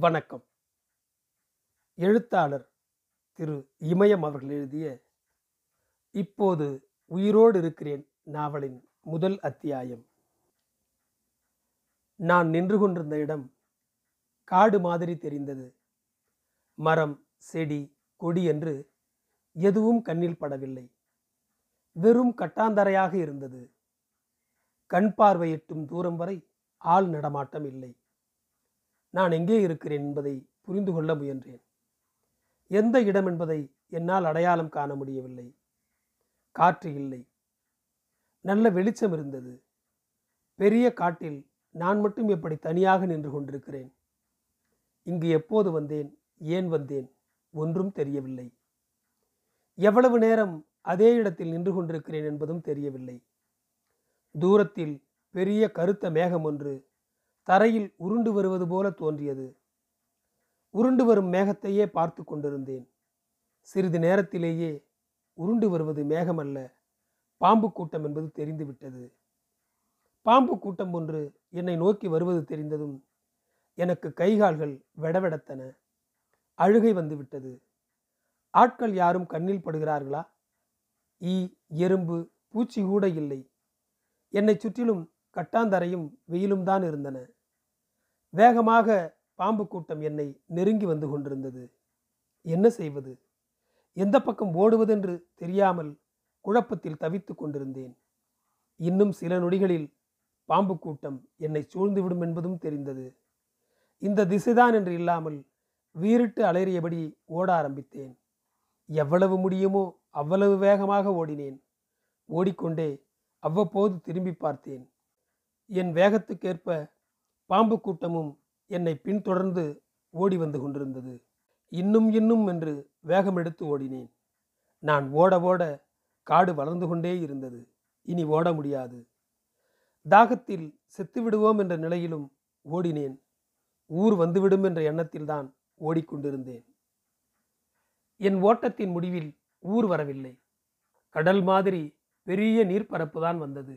வணக்கம். எழுத்தாளர் திரு இமயம் அவர்கள் எழுதிய இப்போது உயிரோடு இருக்கிறேன் நாவலின் முதல் அத்தியாயம். நான் நின்று கொண்டிருந்த இடம் காடு மாதிரி தெரிந்தது. மரம் செடி கொடி என்று எதுவும் கண்ணில் படவில்லை. வெறும் கட்டாந்தரையாக இருந்தது. கண் பார்வை எட்டும் தூரம் வரை ஆள் நடமாட்டம் இல்லை. நான் எங்கே இருக்கிறேன் என்பதை புரிந்து கொள்ள முயன்றேன். எந்த இடம் என்பதை என்னால் அடையாளம் காண முடியவில்லை. காற்று இல்லை. நல்ல வெளிச்சம் இருந்தது. பெரிய காட்டில் நான் மட்டும் எப்படி தனியாக நின்று கொண்டிருக்கிறேன்? இங்கு எப்போது வந்தேன்? ஏன் வந்தேன்? ஒன்றும் தெரியவில்லை. எவ்வளவு நேரம் அதே இடத்தில் நின்று கொண்டிருக்கிறேன் என்பதும் தெரியவில்லை. தூரத்தில் பெரிய கருத்த மேகம் ஒன்று தரையில் உருண்டு வருவது போல தோன்றியது. உருண்டு வரும் மேகத்தையே பார்த்து கொண்டிருந்தேன். சிறிது நேரத்திலேயே உருண்டு வருவது மேகமல்ல பாம்பு கூட்டம் என்பது தெரிந்துவிட்டது. பாம்பு கூட்டம் ஒன்று என்னை நோக்கி வருவது தெரிந்ததும் எனக்கு கைகால்கள் வெடவெடத்தன. அழுகை வந்துவிட்டது. ஆட்கள் யாரும் கண்ணில் படுகிறார்களா? ஈ எறும்பு பூச்சி கூட இல்லை. என்னை சுற்றிலும் கட்டாந்தரையும் வெயிலும் தான் இருந்தன. வேகமாக பாம்பு கூட்டம் என்னை நெருங்கி வந்து கொண்டிருந்தது. என்ன செய்வது? எந்த பக்கம் ஓடுவதென்று தெரியாமல் குழப்பத்தில் தவித்து கொண்டிருந்தேன். இன்னும் சில நொடிகளில் பாம்பு கூட்டம் என்னை சூழ்ந்துவிடும் என்பதும் தெரிந்தது. இந்த திசைதான் என்று இல்லாமல் வீறிட்டு அலறியபடி ஓட ஆரம்பித்தேன். எவ்வளவு முடியுமோ அவ்வளவு வேகமாக ஓடினேன். ஓடிக்கொண்டே அவ்வப்போது திரும்பி பார்த்தேன். என் வேகத்துக்கேற்ப பாம்பு கூட்டமும் என்னை பின்தொடர்ந்து ஓடி வந்து கொண்டிருந்தது. இன்னும் இன்னும் என்று வேகம் எடுத்து ஓடினேன். நான் ஓட ஓட காடு வளர்ந்து கொண்டே இருந்தது. இனி ஓட முடியாது. தாகத்தில் செத்துவிடுவோம் என்ற நிலையிலும் ஓடினேன். ஊர் வந்துவிடும் என்ற எண்ணத்தில்தான் ஓடிக்கொண்டிருந்தேன் என் ஓட்டத்தின் முடிவில் ஊர் வரவில்லை. கடல் மாதிரி பெரிய நீர்ப்பரப்பு தான் வந்தது.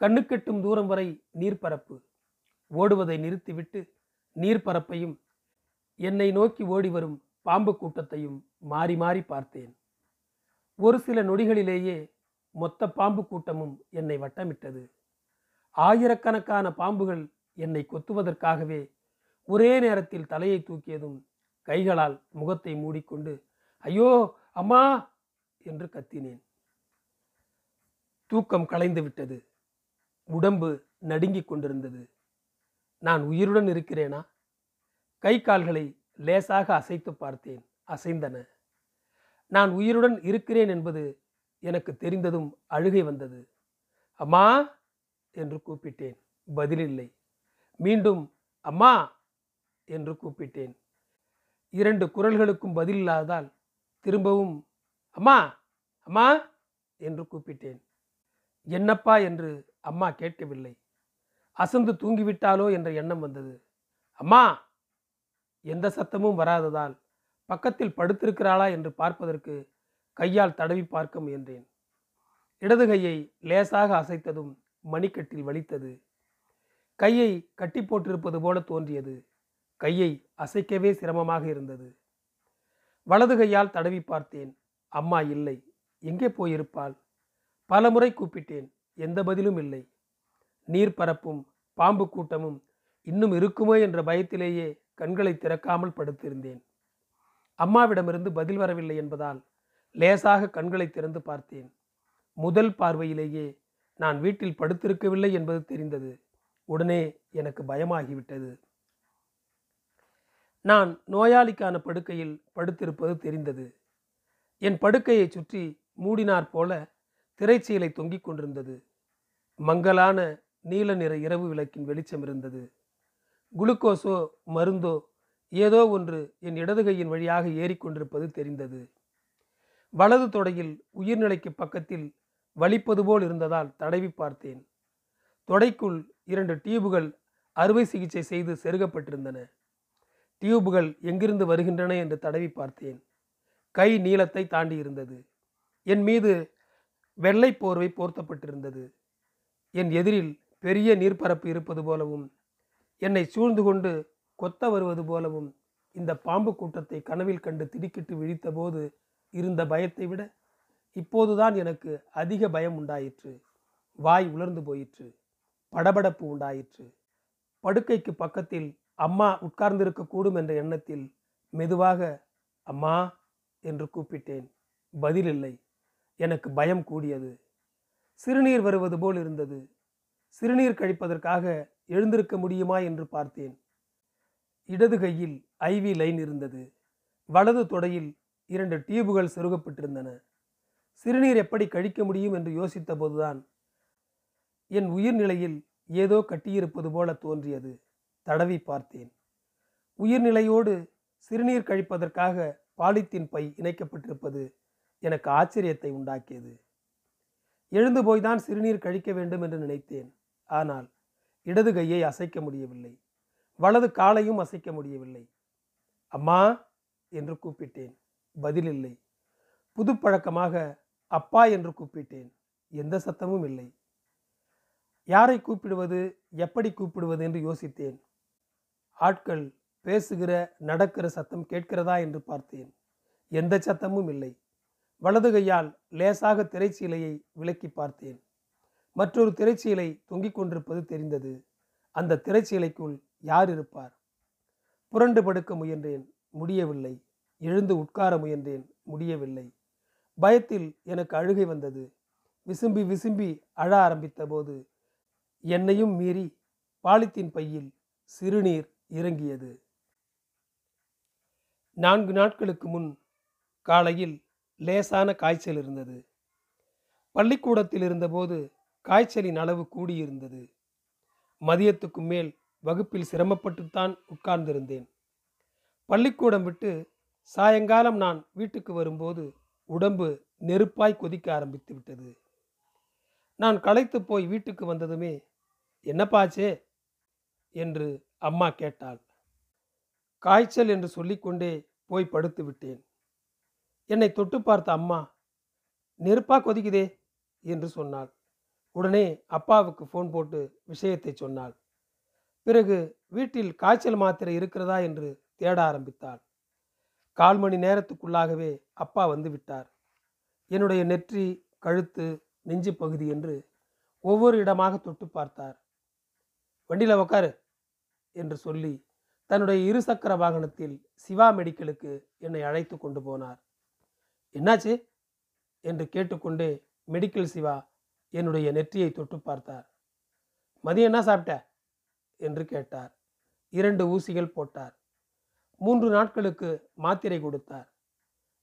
கண்ணுக்கெட்டும் தூரம் வரை நீர்ப்பரப்பு. ஓடுவதை நிறுத்திவிட்டு நீர்ப்பரப்பையும் என்னை நோக்கி ஓடி வரும் பாம்பு கூட்டத்தையும் மாறி மாறி பார்த்தேன். ஒரு சில நொடிகளிலேயே மொத்த பாம்பு கூட்டமும் என்னை வட்டமிட்டது. ஆயிரக்கணக்கான பாம்புகள் என்னை கொத்துவதற்காகவே ஒரே நேரத்தில் தலையை தூக்கியதும் கைகளால் முகத்தை மூடிக்கொண்டு ஐயோ அம்மா! என்று கத்தினேன். தூக்கம் களைந்து விட்டது உடம்பு நடுங்கிக் கொண்டிருந்தது. நான் உயிருடன் இருக்கிறேனா? கை கால்களை லேசாக அசைத்து பார்த்தேன். அசைந்தன. நான் உயிருடன் இருக்கிறேன் என்பது எனக்கு தெரிந்ததும் அழுகை வந்தது. அம்மா! என்று கூப்பிட்டேன். பதிலில்லை. மீண்டும் அம்மா! என்று கூப்பிட்டேன். இரண்டு குரல்களுக்கும் பதில் இல்லாததால் திரும்பவும் அம்மா! அம்மா! என்று கூப்பிட்டேன். என்னப்பா என்று அம்மா கேட்கவில்லை. அசந்து தூங்கிவிட்டாலோ என்ற எண்ணம் வந்தது. அம்மா எந்த சத்தமும் வராததால் பக்கத்தில் படுத்திருக்கிறாளா என்று பார்ப்பதற்கு கையால் தடவி பார்க்க முயன்றேன். இடது கையை லேசாக அசைத்ததும் மணிக்கட்டில் வலித்தது. கையை கட்டி போட்டிருப்பது போல தோன்றியது. கையை அசைக்கவே சிரமமாக இருந்தது. வலது கையால் தடவி பார்த்தேன். அம்மா இல்லை எங்கே போயிருப்பாள்? பலமுறை கூப்பிட்டேன். எந்த பதிலும் இல்லை. நீர்ப்பரப்பும் பாம்பு கூட்டமும் இன்னும் இருக்குமோ என்ற பயத்திலேயே கண்களை திறக்காமல் படுத்திருந்தேன். அம்மாவிடமிருந்து பதில் வரவில்லை என்பதால் லேசாக கண்களை திறந்து பார்த்தேன். முதல் பார்வையிலேயே நான் வீட்டில் படுத்திருக்கவில்லை என்பது தெரிந்தது. உடனே எனக்கு பயமாகிவிட்டது. நான் நோயாளிக்கான படுக்கையில் படுத்திருப்பது தெரிந்தது. என் படுக்கையை சுற்றி மூடினார் போல திரைச்சீலை தொங்கிக் கொண்டிருந்தது. மங்கலான நீல நிற இரவு விளக்கின் வெளிச்சம் இருந்தது. குளுக்கோஸோ மருந்தோ ஏதோ ஒன்று என் இடது கையின் வழியாக ஏறிக்கொண்டிருப்பது தெரிந்தது. வலது தொடையில் உயிர்நிலைக்கு பக்கத்தில் வலிப்பது போல் இருந்ததால் தடவி பார்த்தேன். தொடைக்குள் இரண்டு டியூபுகள் அறுவை சிகிச்சை செய்து செருகப்பட்டிருந்தன. டியூபுகள் எங்கிருந்து வருகின்றன என்று தடவி பார்த்தேன். கை நீளத்தை தாண்டி இருந்தது என் மீது வெள்ளை போர்வை போர்த்தப்பட்டிருந்தது. என் எதிரில் பெரிய நீர்ப்பரப்பு இருப்பது போலவும் என்னை சூழ்ந்து கொண்டு கொத்த வருவது போலவும் இந்த பாம்பு கூட்டத்தை கனவில் கண்டு திடுக்கிட்டு விழித்தபோது இருந்த பயத்தை விட இப்போதுதான் எனக்கு அதிக பயம் உண்டாயிற்று. வாய் உலர்ந்து போயிற்று. படபடப்பு உண்டாயிற்று. படுக்கைக்கு பக்கத்தில் அம்மா உட்கார்ந்திருக்க கூடும் என்ற எண்ணத்தில் மெதுவாக அம்மா என்று கூப்பிட்டேன். பதில் இல்லை. எனக்கு பயம் கூடியது. சிறுநீர் வருவது போல் இருந்தது. சிறுநீர் கழிப்பதற்காக எழுந்திருக்க முடியுமா என்று பார்த்தேன். இடது கையில் ஐவி லைன் இருந்தது. வலது தொடையில் இரண்டு டியூபுகள் செருகப்பட்டிருந்தன. சிறுநீர் எப்படி கழிக்க முடியும் என்று யோசித்த போதுதான் என் உயிர்நிலையில் ஏதோ கட்டியிருப்பது போல தோன்றியது. தடவி பார்த்தேன். உயிர்நிலையோடு சிறுநீர் கழிப்பதற்காக பாலித்தீன் பை இணைக்கப்பட்டிருப்பது எனக்கு ஆச்சரியத்தை உண்டாக்கியது. எழுந்து போய்தான் சிறுநீர் கழிக்க வேண்டும் என்று நினைத்தேன். ஆனால் இடது கையை அசைக்க முடியவில்லை. வலது காலையும் அசைக்க முடியவில்லை. அம்மா என்று கூப்பிட்டேன். பதில் இல்லை. புது பழக்கமாக அப்பா என்று கூப்பிட்டேன். எந்த சத்தமும் இல்லை. யாரை கூப்பிடுவது எப்படி கூப்பிடுவது என்று யோசித்தேன். ஆட்கள் பேசுகிற நடக்கிற சத்தம் கேட்கிறதா என்று பார்த்தேன். எந்த சத்தமும் இல்லை. வலது கையால் லேசாக திரைச்சீலையை விலக்கி பார்த்தேன். மற்றொரு திரைச்சீலை தொங்கிக் கொண்டிருப்பது தெரிந்தது. அந்த திரைச்சீலைக்குள் யார் இருப்பார்? புரண்டு படுக்க முயன்றேன் முடியவில்லை. எழுந்து உட்கார முயன்றேன் முடியவில்லை. பயத்தில் எனக்கு அழுகை வந்தது. விசும்பி விசும்பி அழ ஆரம்பித்த போது என்னையும் மீறி பாலித்தீன் பையில் சிறுநீர் இறங்கியது. நான்கு நாட்களுக்கு முன் காலையில் லேசான காய்ச்சல் இருந்தது. பள்ளிக்கூடத்தில் இருந்தபோது காய்ச்சலின் அளவு கூடியிருந்தது. மதியத்துக்கு மேல் வகுப்பில் சிரமப்பட்டுத்தான் உட்கார்ந்திருந்தேன். பள்ளிக்கூடம் விட்டு சாயங்காலம் நான் வீட்டுக்கு வரும்போது உடம்பு நெருப்பாய் கொதிக்க ஆரம்பித்து விட்டது. நான் களைத்து போய் வீட்டுக்கு வந்ததுமே என்னப்பாச்சே என்று அம்மா கேட்டாள். காய்ச்சல் என்று சொல்லிக்கொண்டே போய் படுத்து விட்டேன். என்னை தொட்டு பார்த்த அம்மா நெருப்பா கொதிக்குதே என்று சொன்னாள். உடனே அப்பாவுக்கு ஃபோன் போட்டு விஷயத்தை சொன்னாள். பிறகு வீட்டில் காய்ச்சல் மாத்திரை இருக்கிறதா என்று தேட ஆரம்பித்தாள். கால் மணி நேரத்துக்குள்ளாகவே அப்பா வந்து விட்டார். என்னுடைய நெற்றி கழுத்து நெஞ்சு பகுதி என்று ஒவ்வொரு இடமாக தொட்டு பார்த்தார். வண்டியில் உக்காரு என்று சொல்லி தன்னுடைய இருசக்கர வாகனத்தில் சிவா மெடிக்கலுக்கு என்னை அழைத்து கொண்டு போனார். என்னாச்சு? என்று கேட்டுக்கொண்டே மெடிக்கல் சிவா என்னுடைய நெற்றியை தொட்டு பார்த்தார். மதியம் என்ன சாப்பிட்ட? என்று கேட்டார். இரண்டு ஊசிகள் போட்டார். மூன்று நாட்களுக்கு மாத்திரை கொடுத்தார்.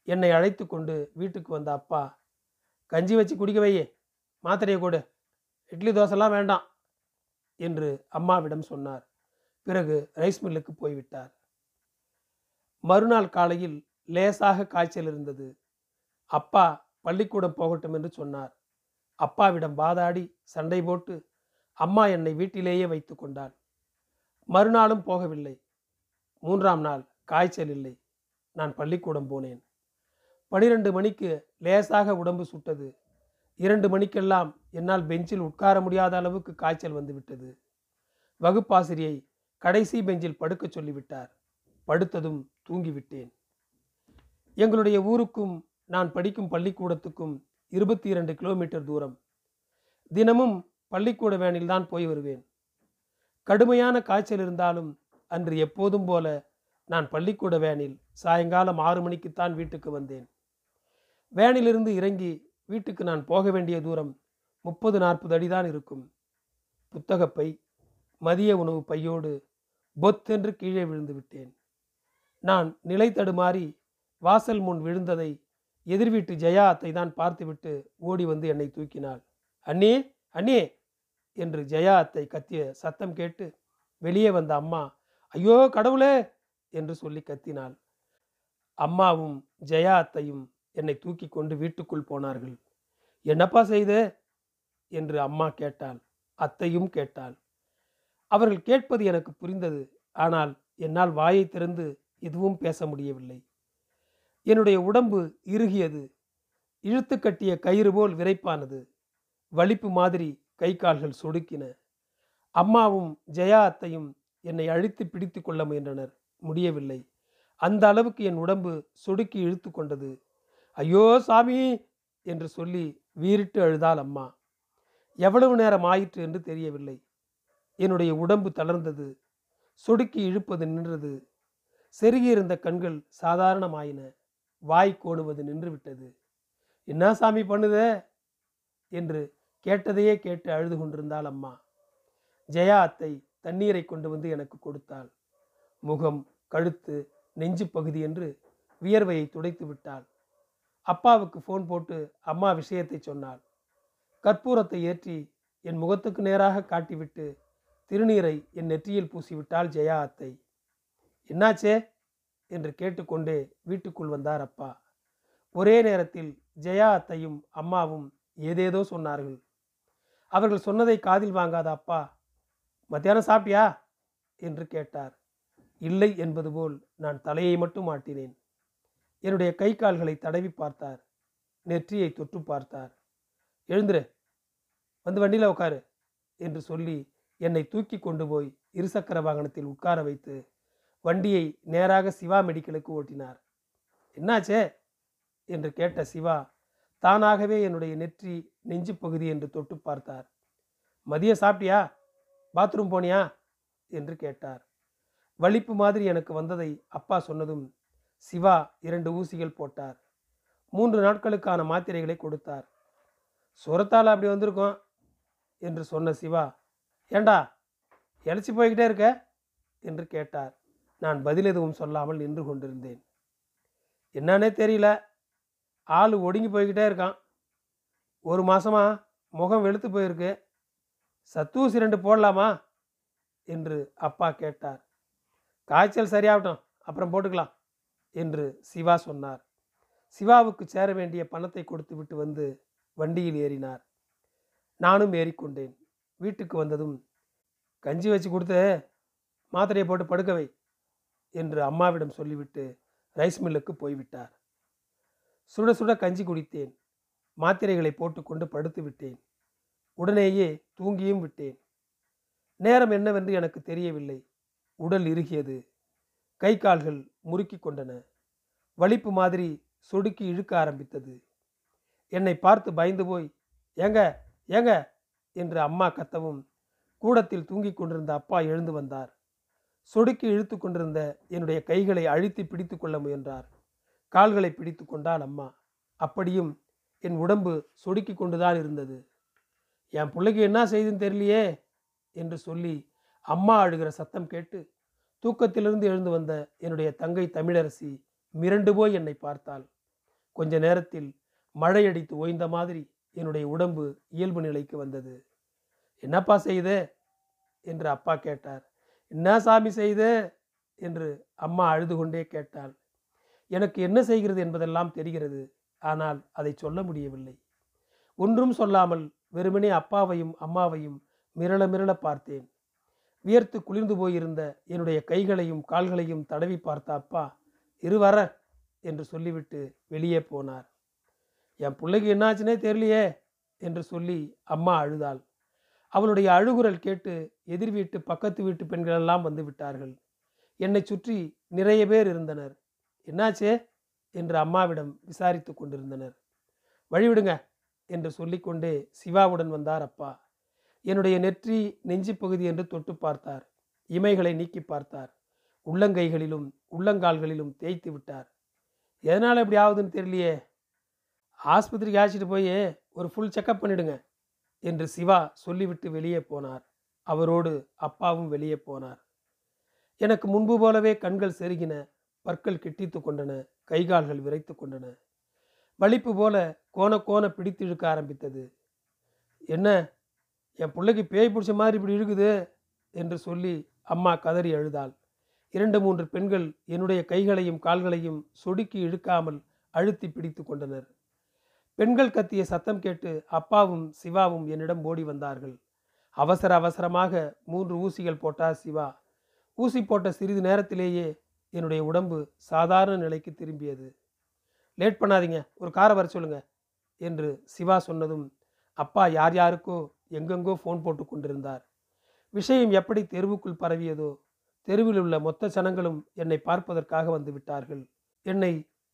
என்னை அழைத்து கொண்டு வீட்டுக்கு வந்த அப்பா கஞ்சி வச்சு குடிக்க வையே மாத்திரையை கொடு இட்லி தோசைலாம் வேண்டாம் என்று அம்மாவிடம் சொன்னார். பிறகு ரைஸ் மில்லுக்கு போய்விட்டார். மறுநாள் காலையில் லேசாக காய்ச்சல் இருந்தது. அப்பா பள்ளிக்கூடம் போகட்டும் என்று சொன்னார். அப்பாவிடம் வாதாடி சண்டை போட்டு அம்மா என்னை வீட்டிலேயே வைத்து கொண்டாள். மறுநாளும் போகவில்லை. மூன்றாம் நாள் காய்ச்சல் இல்லை. நான் பள்ளிக்கூடம் போனேன். பனிரெண்டு மணிக்கு லேசாக உடம்பு சுட்டது. இரண்டு மணிக்கெல்லாம் என்னால் பெஞ்சில் உட்கார முடியாத அளவுக்கு காய்ச்சல் வந்துவிட்டது. வகுப்பாசிரியை கடைசி பெஞ்சில் படுக்கச் சொல்லிவிட்டார். படுத்ததும் தூங்கிவிட்டேன். எங்களுடைய ஊருக்கும் நான் படிக்கும் பள்ளிக்கூடத்துக்கும் இருபத்தி இரண்டு கிலோமீட்டர் தூரம். தினமும் பள்ளிக்கூட வேனில் தான் போய் வருவேன். கடுமையான காய்ச்சல் இருந்தாலும் அன்று எப்போதும் போல நான் பள்ளிக்கூட வேனில் சாயங்காலம் ஆறு மணிக்குத்தான் வீட்டுக்கு வந்தேன். வேனிலிருந்து இறங்கி வீட்டுக்கு நான் போக வேண்டிய தூரம் முப்பது நாற்பது அடிதான் இருக்கும். புத்தகப்பை மதிய உணவு பையோடு பொத்தென்று கீழே விழுந்து விட்டேன். நான் நிலை தடுமாறி வாசல் முன் விழுந்ததை எதிர் வீட்டு ஜெயா அத்தை தான் பார்த்துவிட்டு ஓடி வந்து என்னை தூக்கினாள். அண்ணே அண்ணே! என்று ஜெயா அத்தை கத்திய சத்தம் கேட்டு வெளியே வந்த அம்மா ஐயோ கடவுளே! என்று சொல்லி கத்தினாள். அம்மாவும் ஜெயா அத்தையும் என்னை தூக்கி கொண்டு வீட்டுக்குள் போனார்கள். என்னப்பா செய்த? என்று அம்மா கேட்டாள். அத்தையும் கேட்டாள். அவர்கள் கேட்பது எனக்கு புரிந்தது ஆனால் என்னால் வாயை திறந்து எதுவும் பேச முடியவில்லை. என்னுடைய உடம்பு இறுகியது. இழுத்து கட்டிய கயிறு போல் விரைப்பானது. வலிப்பு மாதிரி கை கால்கள் சொடுக்கின. அம்மாவும் ஜெயா அத்தையும் என்னை அழித்து பிடித்து கொள்ள முயன்றனர். முடியவில்லை. அந்த அளவுக்கு என் உடம்பு சொடுக்கி இழுத்து கொண்டது. ஐயோ சாமி! என்று சொல்லி வீறிட்டு அழுதாள் அம்மா. எவ்வளவு நேரம் ஆயிற்று என்று தெரியவில்லை. என்னுடைய உடம்பு தளர்ந்தது. சொடுக்கி இழுப்பது நின்றது. செருகியிருந்த கண்கள் சாதாரணமாயின. வாய் கோணுவது நின்றுவிட்டது. என்ன சாமி பண்ணுதே? என்று கேட்டதையே கேட்டு அழுது கொண்டிருந்தாள் அம்மா. ஜெயா அத்தை தண்ணீரை கொண்டு வந்து எனக்கு கொடுத்தாள். முகம் கழுத்து நெஞ்சு பகுதி என்று வியர்வையை துடைத்து விட்டாள். அப்பாவுக்கு ஃபோன் போட்டு அம்மா விஷயத்தை சொன்னாள். கற்பூரத்தை ஏற்றி என் முகத்துக்கு நேராக காட்டிவிட்டு திருநீரை என் நெற்றியில் பூசிவிட்டாள் ஜெயா அத்தை. என்னாச்சே? என்று கேட்டுக்கொண்டே வீட்டுக்குள் வந்தார் அப்பா. ஒரே நேரத்தில் ஜெயா அத்தையும் அம்மாவும் ஏதேதோ சொன்னார்கள். அவர்கள் சொன்னதை காதில் வாங்காத அப்பா மத்தியானம் சாப்பிட்டியா? என்று கேட்டார். இல்லை என்பது போல் நான் தலையை மட்டும் ஆட்டினேன். என்னுடைய கை கால்களை தடவி பார்த்தார். நெற்றியை தொட்டு பார்த்தார். எழுந்துரு வந்து வண்டியில் உட்காரு என்று சொல்லி என்னை தூக்கி கொண்டு போய் இருசக்கர வாகனத்தில் உட்கார வைத்து வண்டியை நேராக சிவா மெடிக்கலுக்கு ஓட்டினார். என்னாச்சே? என்று கேட்ட சிவா தானாகவே என்னுடைய நெற்றி நெஞ்சு பகுதி என்று தொட்டு பார்த்தார். மதியம் சாப்பிட்டியா? பாத்ரூம் போனியா? என்று கேட்டார். வலிப்பு மாதிரி எனக்கு வந்ததை அப்பா சொன்னதும் சிவா இரண்டு ஊசிகள் போட்டார். மூன்று நாட்களுக்கான மாத்திரைகளை கொடுத்தார். சுரத்தால் அப்படி வந்திருக்கோம் என்று சொன்ன சிவா ஏண்டா இழைச்சி போய்கிட்டே இருக்க? என்று கேட்டார். நான் பதில் எதுவும் சொல்லாமல் நின்று கொண்டிருந்தேன். என்னன்னே தெரியல. ஆள் ஒடுங்கி போய்கிட்டே இருக்கான். ஒரு மாசமா முகம் வெளுத்து போயிருக்கு. சத்தூசி ரெண்டு போடலாமா? என்று அப்பா கேட்டார். காய்ச்சல் சரியாகட்டும் அப்புறம் போட்டுக்கலாம் என்று சிவா சொன்னார். சிவாவுக்கு சேர வேண்டிய பணத்தை கொடுத்து விட்டு வந்து வண்டியில் ஏறினார். நானும் ஏறிக்கொண்டேன். வீட்டுக்கு வந்ததும் கஞ்சி வச்சு கொடுத்து மாத்திரையை போட்டு படுக்க வை என்று அம்மாவிடம் சொல்லிவிட்டு ரைஸ் மில்லுக்கு போய்விட்டார். சுட சுட கஞ்சி குடித்தேன். மாத்திரைகளை போட்டுக்கொண்டு படுத்து விட்டேன் உடனேயே தூங்கியும் விட்டேன். நேரம் என்னவென்று எனக்கு தெரியவில்லை. உடல் இறுகியது. கை கால்கள் முறுக்கி கொண்டன. வலிப்பு மாதிரி சொடுக்கி இழுக்க ஆரம்பித்தது. என்னை பார்த்து பயந்து போய் ஏங்க ஏங்க? என்று அம்மா கத்தவும் கூடத்தில் தூங்கிக் கொண்டிருந்த அப்பா எழுந்து வந்தார். சொடுக்கி இழுத்து கொண்டிருந்த என்னுடைய கைகளை அழுத்தி பிடித்து கொள்ள முயன்றார். கால்களை பிடித்து கொண்டாள் அம்மா. அப்படியும் என் உடம்பு சொடுக்கி கொண்டுதான் இருந்தது. என் பிள்ளைக்கு என்ன செய்துன்னு தெரியலையே? என்று சொல்லி அம்மா அழுகிற சத்தம் கேட்டு தூக்கத்திலிருந்து எழுந்து வந்த என்னுடைய தங்கை தமிழரசி மிரண்டு போய் என்னை பார்த்தாள். கொஞ்ச நேரத்தில் மழையடித்து ஓய்ந்த மாதிரி என்னுடைய உடம்பு இயல்பு நிலைக்கு வந்தது. என்னப்பா செய்த? என்று அப்பா கேட்டார். என்ன சாமி செய்து? என்று அம்மா அழுது கொண்டே கேட்டாள். எனக்கு என்ன செய்கிறது என்பதெல்லாம் தெரிகிறது. ஆனால் அதை சொல்ல முடியவில்லை. ஒன்றும் சொல்லாமல் வெறுமனே அப்பாவையும் அம்மாவையும் மிரள மிரள பார்த்தேன். வியர்த்து குளிர்ந்து போயிருந்த என்னுடைய கைகளையும் கால்களையும் தடவி பார்த்த அப்பா இரு வர என்று சொல்லிவிட்டு வெளியே போனார். என் பிள்ளைக்கு என்னாச்சுனே தெரியலையே என்று சொல்லி அம்மா அழுதாள். அவளுடைய அழுகுரல் கேட்டு எதிர் வீட்டு பக்கத்து வீட்டு பெண்களெல்லாம் வந்து விட்டார்கள். என்னை சுற்றி நிறைய பேர் இருந்தனர். என்னாச்சே? என்று அம்மாவிடம் விசாரித்து கொண்டிருந்தனர். வழிவிடுங்க என்று சொல்லிக்கொண்டே சிவாவுடன் வந்தார் அப்பா. என்னுடைய நெற்றி நெஞ்சு பகுதி என்று தொட்டு பார்த்தார். இமைகளை நீக்கி பார்த்தார். உள்ளங்கைகளிலும் உள்ளங்கால்களிலும் தேய்த்து விட்டார். எதனால் இப்படி ஆகுதுன்னு தெரியலையே. ஆஸ்பத்திரிக்கு அழைச்சிட்டு போய் ஒரு ஃபுல் செக்கப் பண்ணிடுங்க. என்று சிவா சொல்லிவிட்டு வெளியே போனார். அவரோடு அப்பாவும் வெளியே போனார். எனக்கு முன்பு போலவே கண்கள் செருகின பற்கள் கிட்டித்து கொண்டன கைகால்கள் விரைத்து கொண்டன. வலிப்பு போல கோண கோண பிடித்து இழுக்க ஆரம்பித்தது. என்ன என் பிள்ளைக்கு பேய் பிடிச்ச மாதிரி இப்படி இருக்குது என்று சொல்லி அம்மா கதறி அழுதாள். இரண்டு மூன்று பெண்கள் என்னுடைய கைகளையும் கால்களையும் சொடுக்கி இழுக்காமல் அழுத்தி பிடித்து கொண்டனர். பெண்கள் கத்திய சத்தம் கேட்டு அப்பாவும் சிவாவும் என்னிடம் ஓடி வந்தார்கள். அவசர அவசரமாக மூன்று ஊசிகள் போட்டார் சிவா. ஊசி போட்ட சிறிது நேரத்திலேயே என்னுடைய உடம்பு சாதாரண நிலைக்கு திரும்பியது. லேட் பண்ணாதீங்க ஒரு காரை வர சொல்லுங்க என்று சிவா சொன்னதும் அப்பா யார் யாருக்கோ எங்கெங்கோ ஃபோன் போட்டு கொண்டிருந்தார். விஷயம் எப்படி தெருவுக்குள் பரவியதோ தெருவில் உள்ள மொத்த ஜனங்களும் என்னை பார்ப்பதற்காக வந்து விட்டார்கள். என்னை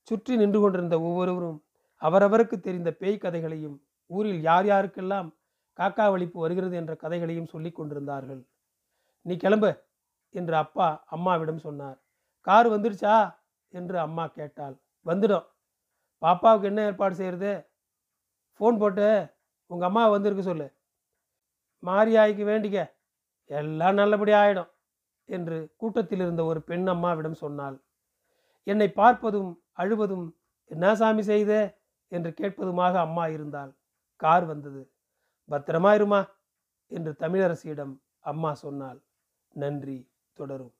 சுற்றி நின்று கொண்டிருந்த ஒவ்வொருவரும் அவரவருக்கு தெரிந்த பேய் கதைகளையும் ஊரில் யார் யாருக்கெல்லாம் காக்கா வலிப்பு வருகிறது என்ற கதைகளையும் சொல்லிக் கொண்டிருந்தார்கள். நீ கிளம்பு என்று அப்பா அம்மாவிடம் சொன்னார். கார் வந்துடுச்சா என்று அம்மா கேட்டாள். வந்துடும். பாப்பாவுக்கு என்ன ஏற்பாடு செய்கிறது ஃபோன் போட்டு உங்கள் அம்மா வந்திருக்க சொல்லு. மாரியாய்க்கு வேண்டிக்க. எல்லாம் நல்லபடியாக ஆயிடும் என்று கூட்டத்தில் இருந்த ஒரு பெண் அம்மாவிடம் சொன்னாள். என்னை பார்ப்பதும் அழுவதும் என்ன சாமி செய்தே? என்று கேட்பதுமாக அம்மா இருந்தாள். கார் வந்தது. பத்திரமா இருமா என்று தமிழரசியிடம் அம்மா சொன்னாள். நன்றி தொடரும்.